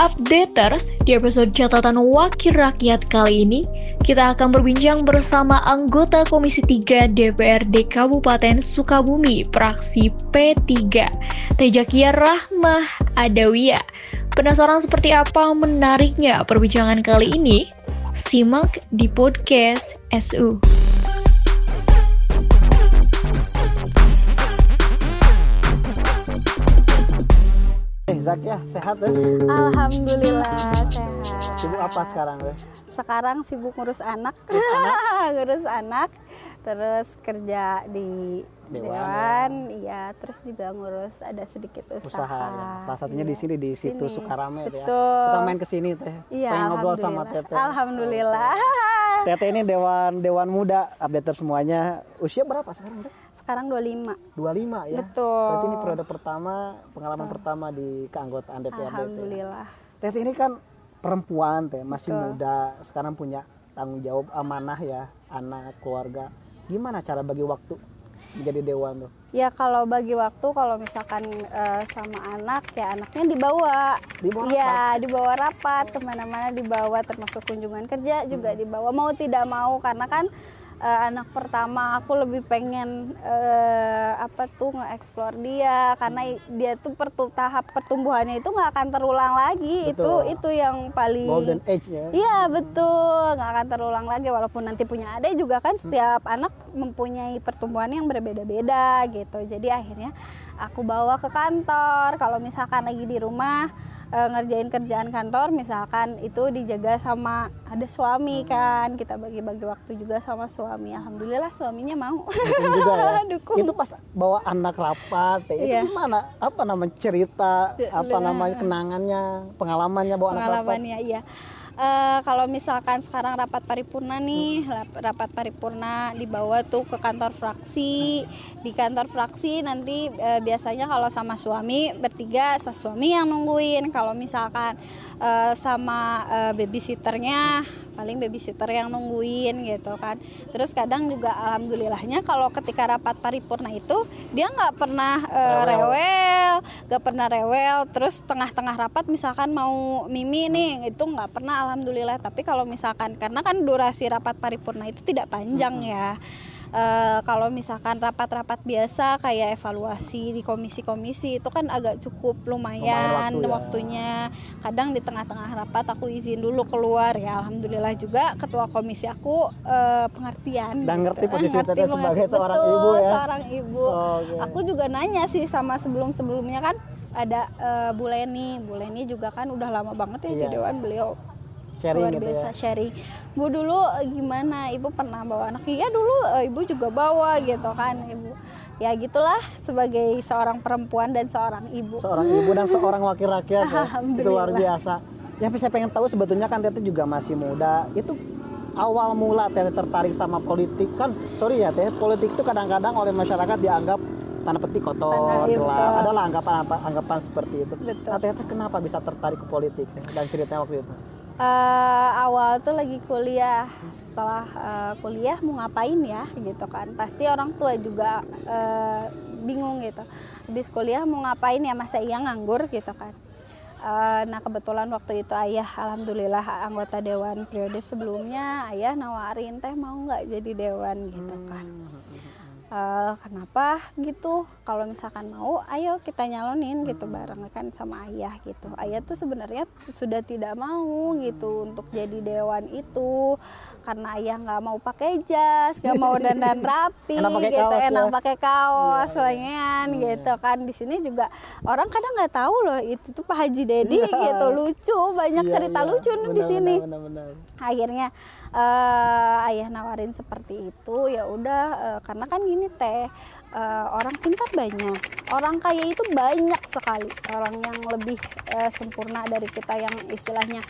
Updaters, di episode catatan Wakil Rakyat kali ini, kita akan berbincang bersama anggota Komisi 3 DPRD Kabupaten Sukabumi, praksi P3, Tejakia Rahmah Adawiyah. Penasaran seperti apa menariknya perbincangan kali ini? Simak di podcast SU. Zak ya, sehat ya? Alhamdulillah sehat. Sibuk apa sekarang ya? Sekarang sibuk ngurus anak, ngurus anak, terus kerja di Dewan, dewan, iya, terus juga ngurus ada sedikit usaha. Usaha ya. Salah satunya di Iya. sini di situ Sini. Sukarame ya. Betul. Kita main ke sini teh. Iya, Pengen ngobrol sama. Tete. Alhamdulillah. Tete ini dewan dewan muda, update semuanya. Usia berapa sekarang teh? Sekarang 25. 25 ya. Betul. Berarti ini periode pertama, pengalaman pertama di keanggotaan DPRD. teh. Alhamdulillah. Tete ini kan perempuan teh, masih Betul. muda, sekarang punya tanggung jawab amanah ya, anak, keluarga. Gimana cara bagi waktu menjadi dewan tuh? Ya kalau bagi waktu kalau misalkan eh, sama anak ya anaknya dibawa. Dibawa Iya, dibawa rapat ke mana-mana dibawa termasuk kunjungan kerja juga dibawa mau tidak mau karena kan eh, anak pertama aku lebih pengen eh, apa tuh nge-explore dia karena i- dia tuh pertu tahap pertumbuhannya itu nggak akan terulang lagi Betul. itu itu yang paling Golden age ya. Iya betul, nggak akan terulang lagi walaupun nanti punya adik juga kan setiap anak mempunyai pertumbuhan yang berbeda-beda gitu. Jadi akhirnya aku bawa ke kantor. Kalau misalkan lagi di rumah eh, ngerjain kerjaan kantor, misalkan itu dijaga sama ada suami kan, kita bagi-bagi waktu juga sama suami. Alhamdulillah suaminya mau. Dukung juga ya. Dukung. Itu pas bawa anak rapat, teh, itu Iya. gimana? Apa namanya cerita? Apa Iya. namanya kenangannya, pengalamannya bawa anak rapat? pengalamannya iya Eh, kalau misalkan sekarang rapat paripurna nih rapat paripurna dibawa tuh ke kantor fraksi. Di kantor fraksi nanti eh, biasanya kalau sama suami bertiga suami yang nungguin. Kalau misalkan eh, sama babysitternya paling babysitter yang nungguin gitu kan. Terus kadang juga alhamdulillahnya kalau ketika rapat paripurna itu dia nggak pernah eh, Rewel. rewel nggak pernah rewel. Terus tengah-tengah rapat misalkan mau mimi nih itu nggak pernah alhamdulillah. Tapi kalau misalkan karena kan durasi rapat paripurna itu tidak panjang ya Eh, kalau misalkan rapat-rapat biasa kayak evaluasi di komisi-komisi itu kan agak cukup lumayan, Lumayan waktu ya. waktunya kadang di tengah-tengah rapat aku izin dulu keluar ya alhamdulillah juga ketua komisi aku eh, pengertian Dan ngerti gitu. posisi Ngerti Teteh posisi- sebagai seorang betul, ibu ya? seorang ibu Oke. aku juga nanya sih sama sebelum-sebelumnya kan ada eh, Bu Leni Bu Leni juga kan udah lama banget ya di Iya. dewan beliau Sharing luar gitu biasa ya. sharing Bu dulu eh, gimana ibu pernah bawa anak iya dulu eh, ibu juga bawa gitu kan ibu ya gitulah sebagai seorang perempuan dan seorang ibu Seorang ibu dan seorang wakil rakyat ya. Itu luar biasa. Yang saya pengen tahu sebetulnya kan Tete juga masih muda. Itu awal mula Tete tertarik sama politik kan sorry ya Teh politik itu kadang-kadang oleh masyarakat dianggap tanda petik kotor, iya, betul. Adalah anggapan apa anggapan seperti itu. Betul. Nah, Tete kenapa bisa tertarik ke politik dan ceritanya waktu itu? Eh, awal tuh lagi kuliah. Setelah eh, kuliah mau ngapain ya gitu kan. Pasti orang tua juga eh, bingung gitu. Habis kuliah mau ngapain ya masa iya nganggur gitu kan. Eh, nah kebetulan waktu itu ayah alhamdulillah anggota dewan periode sebelumnya ayah nawarin teh mau nggak jadi dewan gitu kan Eh, kenapa gitu? Kalau misalkan mau ayo kita nyalonin gitu bareng kan sama ayah gitu. Ayah tuh sebenarnya sudah tidak mau gitu untuk jadi dewan itu. Karena ayah nggak mau pakai jas nggak mau dandan rapi Enak gitu kaos enak ya? pakai kaos lengan gitu kan. Di sini juga orang kadang nggak tahu loh itu tuh Pak Haji Dedi Iya. gitu. Lucu banyak Iya, cerita iya. lucu nih di sini. benar, benar, benar. akhirnya eh, ayah nawarin seperti itu. Ya udah eh, karena kan gini teh eh, orang pintar banyak. Orang kaya itu banyak sekali. Orang yang lebih eh, sempurna dari kita yang istilahnya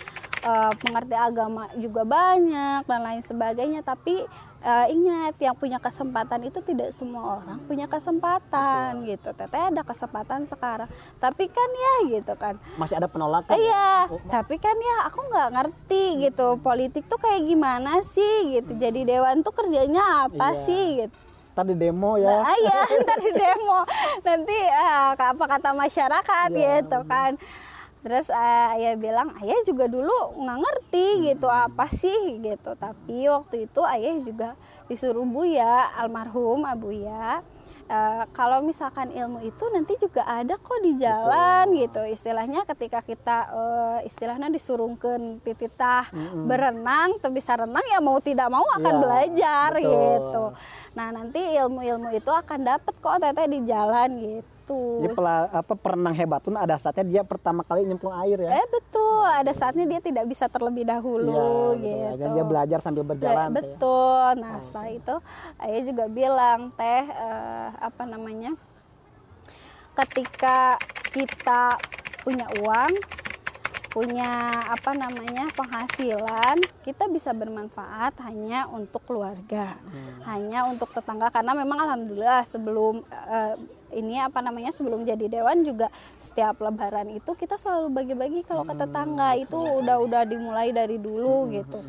eh, mengerti agama juga banyak dan lain sebagainya. Tapi eh, ingat yang punya kesempatan itu tidak semua orang punya kesempatan gitu. Teteh ada kesempatan sekarang. Tapi kan ya gitu kan. Masih ada penolakan. Iya, Oh, tapi kan ya aku nggak ngerti gitu politik tuh kayak gimana sih gitu. Jadi dewan tuh kerjanya apa Iya. sih gitu. Tadi demo ya. Nah, iya, ntar di demo. Nanti ah, apa kata masyarakat Iya, gitu kan. terus uh, ayah bilang ayah juga dulu nggak ngerti gitu apa sih? Gitu. Tapi waktu itu ayah juga disuruh buya almarhum abuya Uh, kalau misalkan ilmu itu nanti juga ada kok di jalan Betul. gitu istilahnya ketika kita uh, istilahnya disurungkan tititah mm-hmm. berenang tuh bisa renang ya mau tidak mau akan ya, belajar betul. gitu nah nanti ilmu-ilmu itu akan dapat kok teteh di jalan gitu gitu. Jadi pela, apa perenang hebat pun ada saatnya dia pertama kali nyemplung air ya. Eh betul, ada saatnya dia tidak bisa terlebih dahulu ya, gitu. Dan dia belajar sambil berjalan. Betul. Ya. Nah, oh. setelah itu ayah juga bilang teh uh, apa namanya? Ketika kita punya uang, punya apa namanya penghasilan kita bisa bermanfaat hanya untuk keluarga hmm. hanya untuk tetangga. Karena memang alhamdulillah sebelum uh, ini apa namanya sebelum jadi dewan juga setiap lebaran itu kita selalu bagi-bagi kalau ke tetangga. Itu udah udah dimulai dari dulu gitu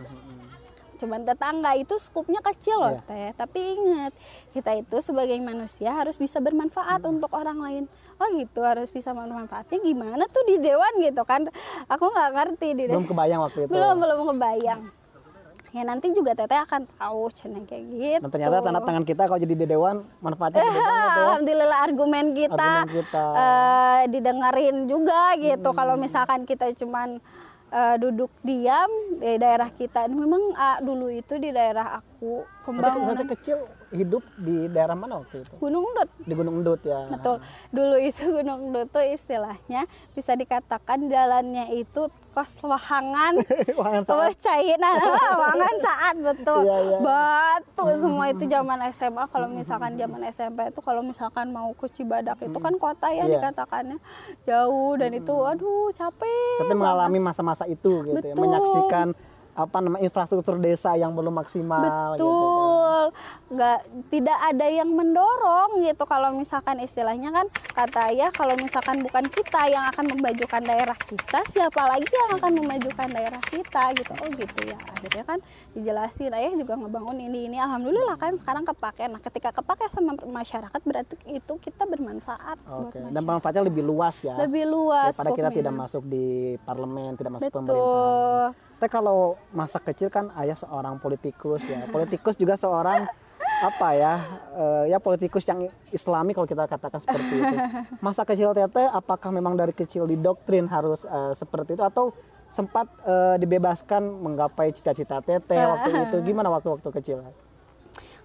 cuman tetangga itu skupnya kecil loh yeah. teh tapi ingat kita itu sebagai manusia harus bisa bermanfaat hmm. untuk orang lain oh gitu harus bisa bermanfaatnya gimana tuh di dewan gitu kan aku nggak ngerti di belum kebayang waktu itu belum belum kebayang ya nanti juga teteh akan tahu cina kayak gitu. Nah, ternyata tanda tangan kita kalau jadi di dewan manfaatnya gede banget ya. Alhamdulillah argumen kita, argumen kita. Uh, didengerin juga gitu. Hmm. Kalau misalkan kita cuman uh, duduk diam di daerah kita, memang uh, dulu itu di daerah aku pembangunan kecil hidup di daerah mana waktu itu? Gunung Endut. Di Gunung Endut ya. Betul. Dulu itu Gunung Endut tuh istilahnya bisa dikatakan jalannya itu kos wahangan. wahangan saat. cair nah, wahangan saat betul. Iya, iya. Batu semua itu zaman SMA. Kalau misalkan zaman SMP itu kalau misalkan mau ke Cibadak itu kan kota ya iya. dikatakannya jauh dan itu aduh capek. Tapi mengalami masa-masa itu gitu ya. Menyaksikan apa nama infrastruktur desa yang belum maksimal betul. Gitu nggak tidak ada yang mendorong gitu. Kalau misalkan istilahnya kan kata ayah kalau misalkan bukan kita yang akan memajukan daerah kita siapa lagi yang akan memajukan daerah kita gitu. Oh gitu ya. Akhirnya kan dijelasin ayah juga ngebangun ini ini. Alhamdulillah kan sekarang kepake. Nah ketika kepake sama masyarakat berarti itu kita bermanfaat okay. dan manfaatnya lebih luas ya. Lebih luas pada kita tidak masuk di parlemen tidak masuk Betul. pemerintahan. Tapi kalau masa kecil kan ayah seorang politikus ya. Politikus juga seorang apa ya uh, ya politikus yang islami kalau kita katakan seperti itu. Masa kecil Tete apakah memang dari kecil didoktrin harus uh, seperti itu atau sempat uh, dibebaskan menggapai cita-cita Tete waktu itu gimana waktu-waktu kecil?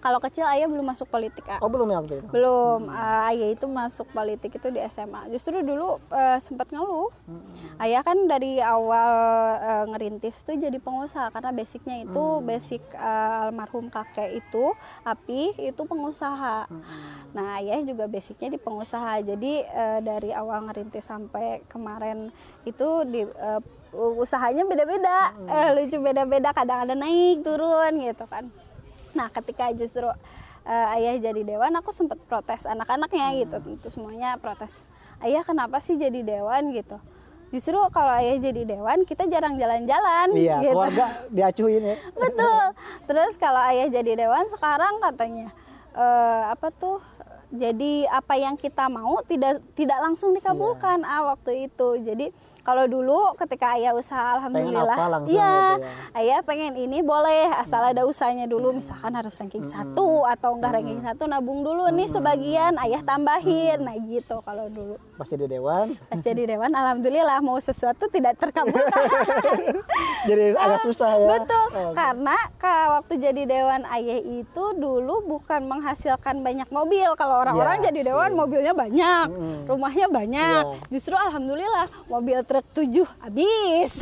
Kalau kecil ayah belum masuk politik. Ah. Oh belum ya waktu itu? Belum. Hmm. Uh, ayah itu masuk politik itu di SMA. Justru dulu uh, sempat ngeluh. Hmm. Ayah kan dari awal uh, ngerintis itu jadi pengusaha karena basicnya itu hmm. basic uh, almarhum kakek itu api itu pengusaha. Hmm. Nah ayah juga basicnya di pengusaha. Jadi uh, dari awal ngerintis sampai kemarin itu di uh, usahanya beda-beda, hmm. uh, lucu beda-beda. Kadang ada naik turun gitu kan. Nah, ketika justru uh, ayah jadi dewan, aku sempat protes anak-anaknya hmm. gitu. Tentu semuanya protes. Ayah kenapa sih jadi dewan gitu? Justru kalau ayah jadi dewan, kita jarang jalan-jalan. Iya, gitu. keluarga diacuhin ya. Betul. Terus kalau ayah jadi dewan sekarang katanya uh, apa tuh jadi apa yang kita mau tidak tidak langsung dikabulkan yeah. ah waktu itu jadi kalau dulu ketika ayah usaha alhamdulillah iya gitu ya. ayah pengen ini boleh asal hmm. ada usahanya dulu misalkan harus ranking hmm. satu atau enggak hmm. ranking satu nabung dulu hmm. nih sebagian ayah tambahin hmm. nah gitu kalau dulu pas jadi dewan pas jadi dewan alhamdulillah mau sesuatu tidak terkabulkan jadi agak susah ya betul oh, karena kalau waktu jadi dewan ayah itu dulu bukan menghasilkan banyak mobil kalau orang-orang ya, jadi dewan mobilnya banyak hmm. rumahnya banyak ya. justru alhamdulillah mobil truk tujuh habis.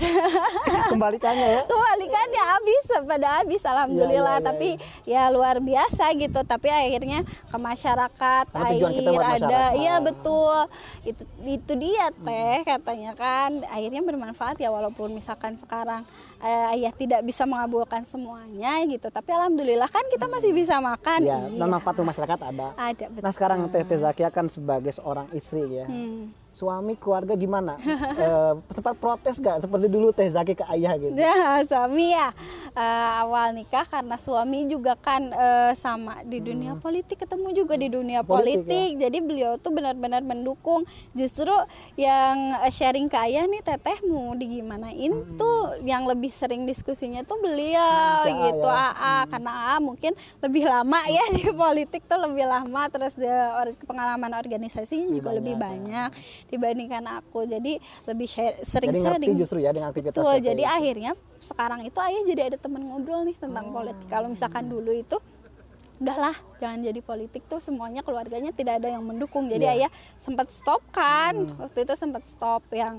Kembalikannya ya? Kembalikannya habis. Pada habis alhamdulillah. ya, ya, ya, tapi ya. ya luar biasa gitu. Tapi akhirnya ke masyarakat Karena air ada. iya betul. Itu itu dia teh katanya kan. Akhirnya bermanfaat ya walaupun misalkan sekarang eh, ayah tidak bisa mengabulkan semuanya gitu. Tapi alhamdulillah kan kita masih bisa makan. Ya, dan manfaat masyarakat ada. Ada betul. nah sekarang teh Teh Zakia kan sebagai seorang istri ya. Hmm suami keluarga gimana uh, sempat protes gak seperti dulu teh Zaki ke ayah gitu ya suami ya uh, awal nikah karena suami juga kan uh, sama di dunia hmm. politik ketemu juga di dunia politik, politik ya? jadi beliau tuh benar-benar mendukung justru yang sharing ke ayah nih tetehmu di digimanain hmm. tuh yang lebih sering diskusinya tuh beliau hmm, gitu ya. AA hmm. karena AA mungkin lebih lama ya di politik tuh lebih lama terus or pengalaman organisasinya juga banyak, lebih banyak ya dibandingkan aku jadi lebih sering-sering justru ya dengan aktivitas Betul, jadi itu. akhirnya sekarang itu ayah jadi ada teman ngobrol nih tentang hmm. politik kalau misalkan dulu itu udahlah jangan jadi politik tuh semuanya keluarganya tidak ada yang mendukung jadi yeah. ayah sempat stop kan hmm. waktu itu sempat stop yang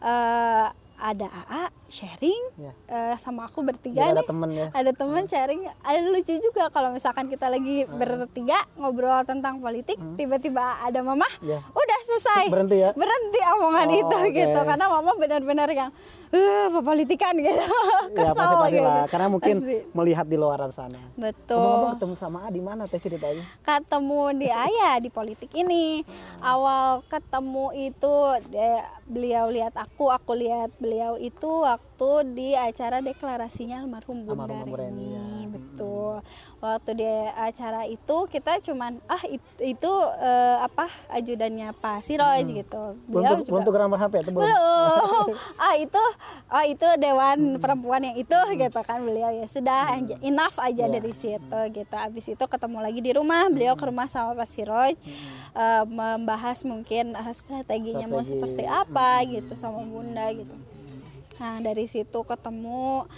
uh, ada AA sharing ya. uh, sama aku bertiga Jadi nih. Ada temen ya. Ada temen hmm. sharing. Ada lucu juga kalau misalkan kita lagi hmm. bertiga ngobrol tentang politik, hmm. tiba-tiba ada mama, ya. udah selesai. Berhenti ya. Berhenti omongan oh, itu okay. gitu karena mama benar-benar yang uh, politikan gitu. Kesel ya, pasti, pasti gitu. Lah. Karena mungkin pasti. melihat di luar sana. Betul. Ngomong ketemu sama A di mana teh ceritanya? Ketemu di Ayah di politik ini. Hmm. Awal ketemu itu beliau lihat aku, aku lihat beliau itu waktu di acara deklarasinya almarhum Bunda almarhum Reni. Ya. Betul. Waktu di acara itu kita cuman ah itu, itu uh, apa ajudannya Pak Siroj hmm. gitu. Beliau belum, juga belum tukeran HP itu belum. belum. ah itu oh itu dewan hmm. perempuan yang itu hmm. gitu kan beliau ya sudah hmm. enough aja yeah. dari situ gitu. Abis itu ketemu lagi di rumah, beliau ke hmm. rumah sama Pak Siroj. Hmm. Uh, membahas mungkin uh, strateginya Strategi. mau seperti apa hmm. gitu sama bunda gitu nah dari situ ketemu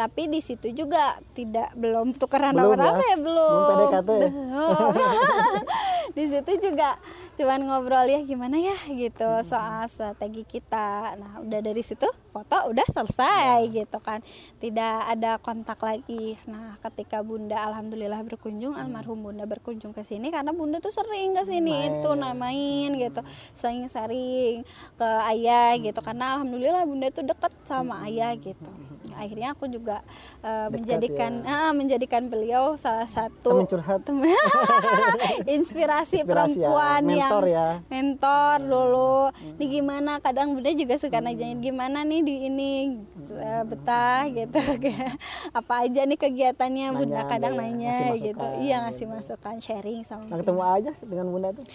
tapi di situ juga tidak belum tukeran nomor ya? ya belum, belum di situ juga cuman ngobrol ya gimana ya? gitu hmm. soal strategi kita. Nah udah dari situ foto udah selesai ya. gitu kan. Tidak ada kontak lagi. Nah ketika bunda alhamdulillah berkunjung hmm. almarhum bunda berkunjung ke sini karena bunda tuh sering ke sini itu namain gitu. Sering sering ke ayah gitu. Karena alhamdulillah bunda tuh deket sama ayah gitu akhirnya aku juga uh, menjadikan ya. uh, menjadikan beliau salah satu teman curhat inspirasi, inspirasi ya. perempuan ya. yang ya. mentor dulu hmm. nih gimana kadang bunda juga suka hmm. nanyain gimana nih di ini uh, betah gitu apa aja nih kegiatannya nanya, bunda kadang ya, nanya gitu iya ngasih gitu. masukan sharing sama nah, ketemu aja dengan bunda tuh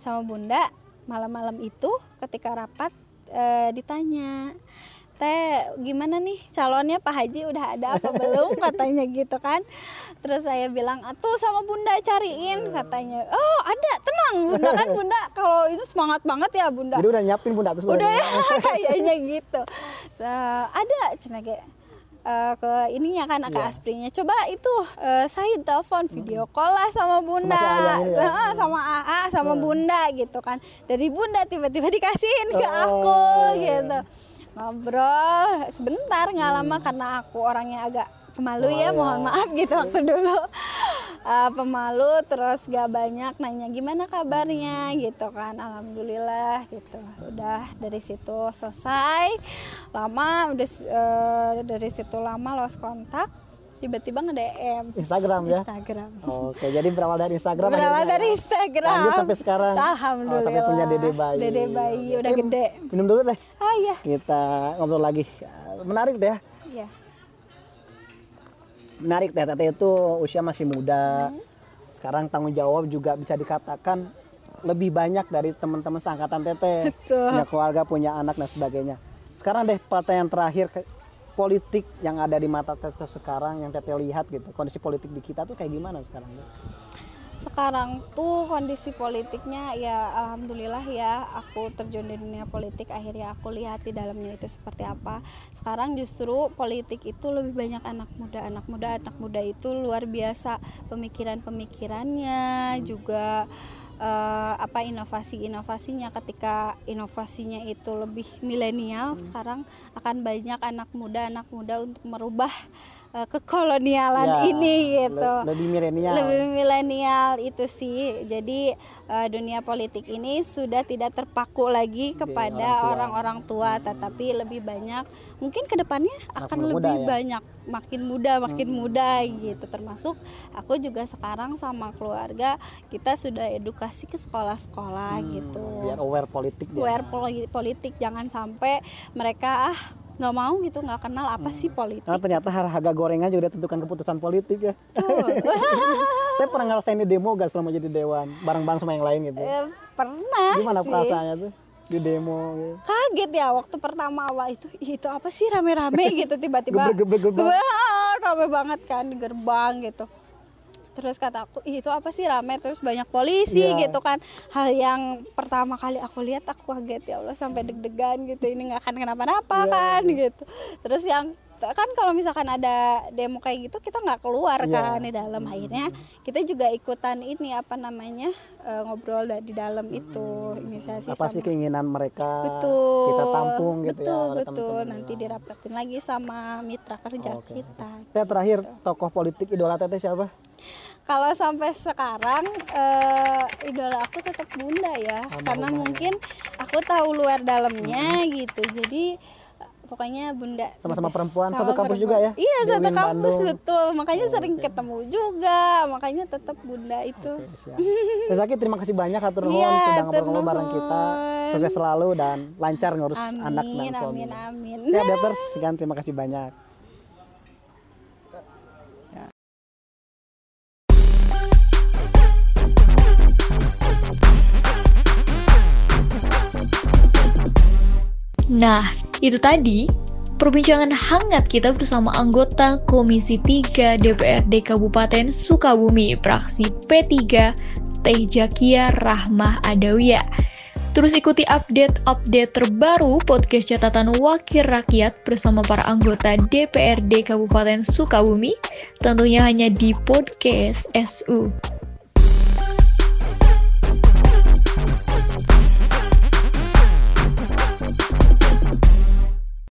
sama bunda malam-malam itu ketika rapat uh, ditanya teh gimana nih? Calonnya Pak Haji udah ada apa belum? Katanya gitu kan. Terus saya bilang tuh sama bunda cariin katanya. Oh ada tenang. Bunda kan bunda kalau itu semangat banget ya bunda. Jadi udah nyiapin bunda terus udah ya kayaknya gitu. So, ada cina kayak uh, ke ininya kan ke yeah. asprinya. Coba itu uh, saya telepon video call lah sama bunda. Sama, ya. sama AA sama hmm. bunda gitu kan. Dari bunda tiba-tiba dikasihin ke oh, aku iya, iya. gitu ngobrol. Sebentar nggak lama hmm. karena aku orangnya agak pemalu oh, ya, ya. mohon maaf gitu waktu dulu. Uh, pemalu terus gak banyak nanya gimana kabarnya gitu kan. Alhamdulillah gitu. Udah dari situ selesai. Lama udah uh, dari situ lama lost kontak tiba-tiba nge-DM Instagram ya? Instagram. Oke jadi berawal dari Instagram berawal dari ya? Instagram. Lanjut sampai sekarang? Alhamdulillah. oh, sampai punya dede bayi. Dede bayi udah eh, gede. minum dulu teh. Oh iya. Kita ngobrol lagi. Menarik deh ya? Iya. Menarik teh teteh itu usia masih muda. Hmm. sekarang tanggung jawab juga bisa dikatakan lebih banyak dari teman-teman seangkatan teteh. Punya keluarga punya anak dan sebagainya. Sekarang deh pertanyaan terakhir politik yang ada di mata teteh sekarang yang teteh lihat gitu kondisi politik di kita tuh kayak gimana sekarang sekarang tuh kondisi politiknya ya alhamdulillah ya aku terjun di dunia politik akhirnya aku lihat di dalamnya itu seperti apa. Sekarang justru politik itu lebih banyak anak muda. Anak muda anak muda itu luar biasa pemikiran pemikirannya juga uh, apa inovasi-inovasinya ketika inovasinya itu lebih milenial hmm. sekarang akan banyak anak muda anak muda untuk merubah kekolonialan ya, ini gitu. lebih milenial. Lebih milenial itu sih. Jadi uh, dunia politik ini sudah tidak terpaku lagi kepada orang-orang tua, tetapi lebih banyak mungkin ke depannya akan lebih muda, ya? banyak makin muda makin hmm. muda gitu. Termasuk aku juga sekarang sama keluarga kita sudah edukasi ke sekolah-sekolah hmm, gitu. Biar aware politik. Aware politik jangan sampai mereka ah nggak mau gitu nggak kenal apa hmm. sih politik? Nah, ternyata harga gorengan juga tentukan keputusan politik ya. Saya pernah ngerasain di demo gak selama jadi dewan? Bareng-bareng sama yang lain gitu? Ya, pernah gimana sih. perasaannya tuh di demo? Gitu. kaget ya waktu pertama awal itu itu apa sih rame-rame? gitu tiba-tiba rame banget kan di gerbang gitu terus kata aku itu apa sih rame terus banyak polisi yeah. gitu kan hal yang pertama kali aku lihat aku kaget ya Allah sampai deg-degan gitu ini nggak akan kenapa-napa yeah. kan gitu terus yang kan kalau misalkan ada demo kayak gitu kita nggak keluar yeah. kan di dalam hmm. akhirnya kita juga ikutan ini apa namanya uh, ngobrol di dalam hmm. itu inisiasi apa sama, sih keinginan mereka betul kita tampung gitu betul, ya betul nanti dirapatin lagi sama mitra kerja okay. kita teh terakhir gitu. tokoh politik idola teteh siapa kalau sampai sekarang uh, idola aku tetap bunda ya. Sama karena mungkin aku tahu luar dalamnya hmm. gitu. Jadi pokoknya bunda sama-sama perempuan sama satu kampus perempuan. juga ya? iya Dewin satu kampus Bandung. betul. Makanya oh, sering okay. ketemu juga. Makanya tetap bunda itu. Okay, Zaki terima kasih banyak atur nuhun iya, sudah ngobrol-ngobrol bareng kita. Sukses selalu dan lancar ngurus amin, anak dan suami amin amin. Ya Betters sekian terima kasih banyak Nah, itu tadi perbincangan hangat kita bersama anggota Komisi 3 DPRD Kabupaten Sukabumi, fraksi P3, Teh Jakia Rahmah Adawiyah. Terus ikuti update-update terbaru podcast catatan Wakil Rakyat bersama para anggota DPRD Kabupaten Sukabumi, tentunya hanya di podcast SU.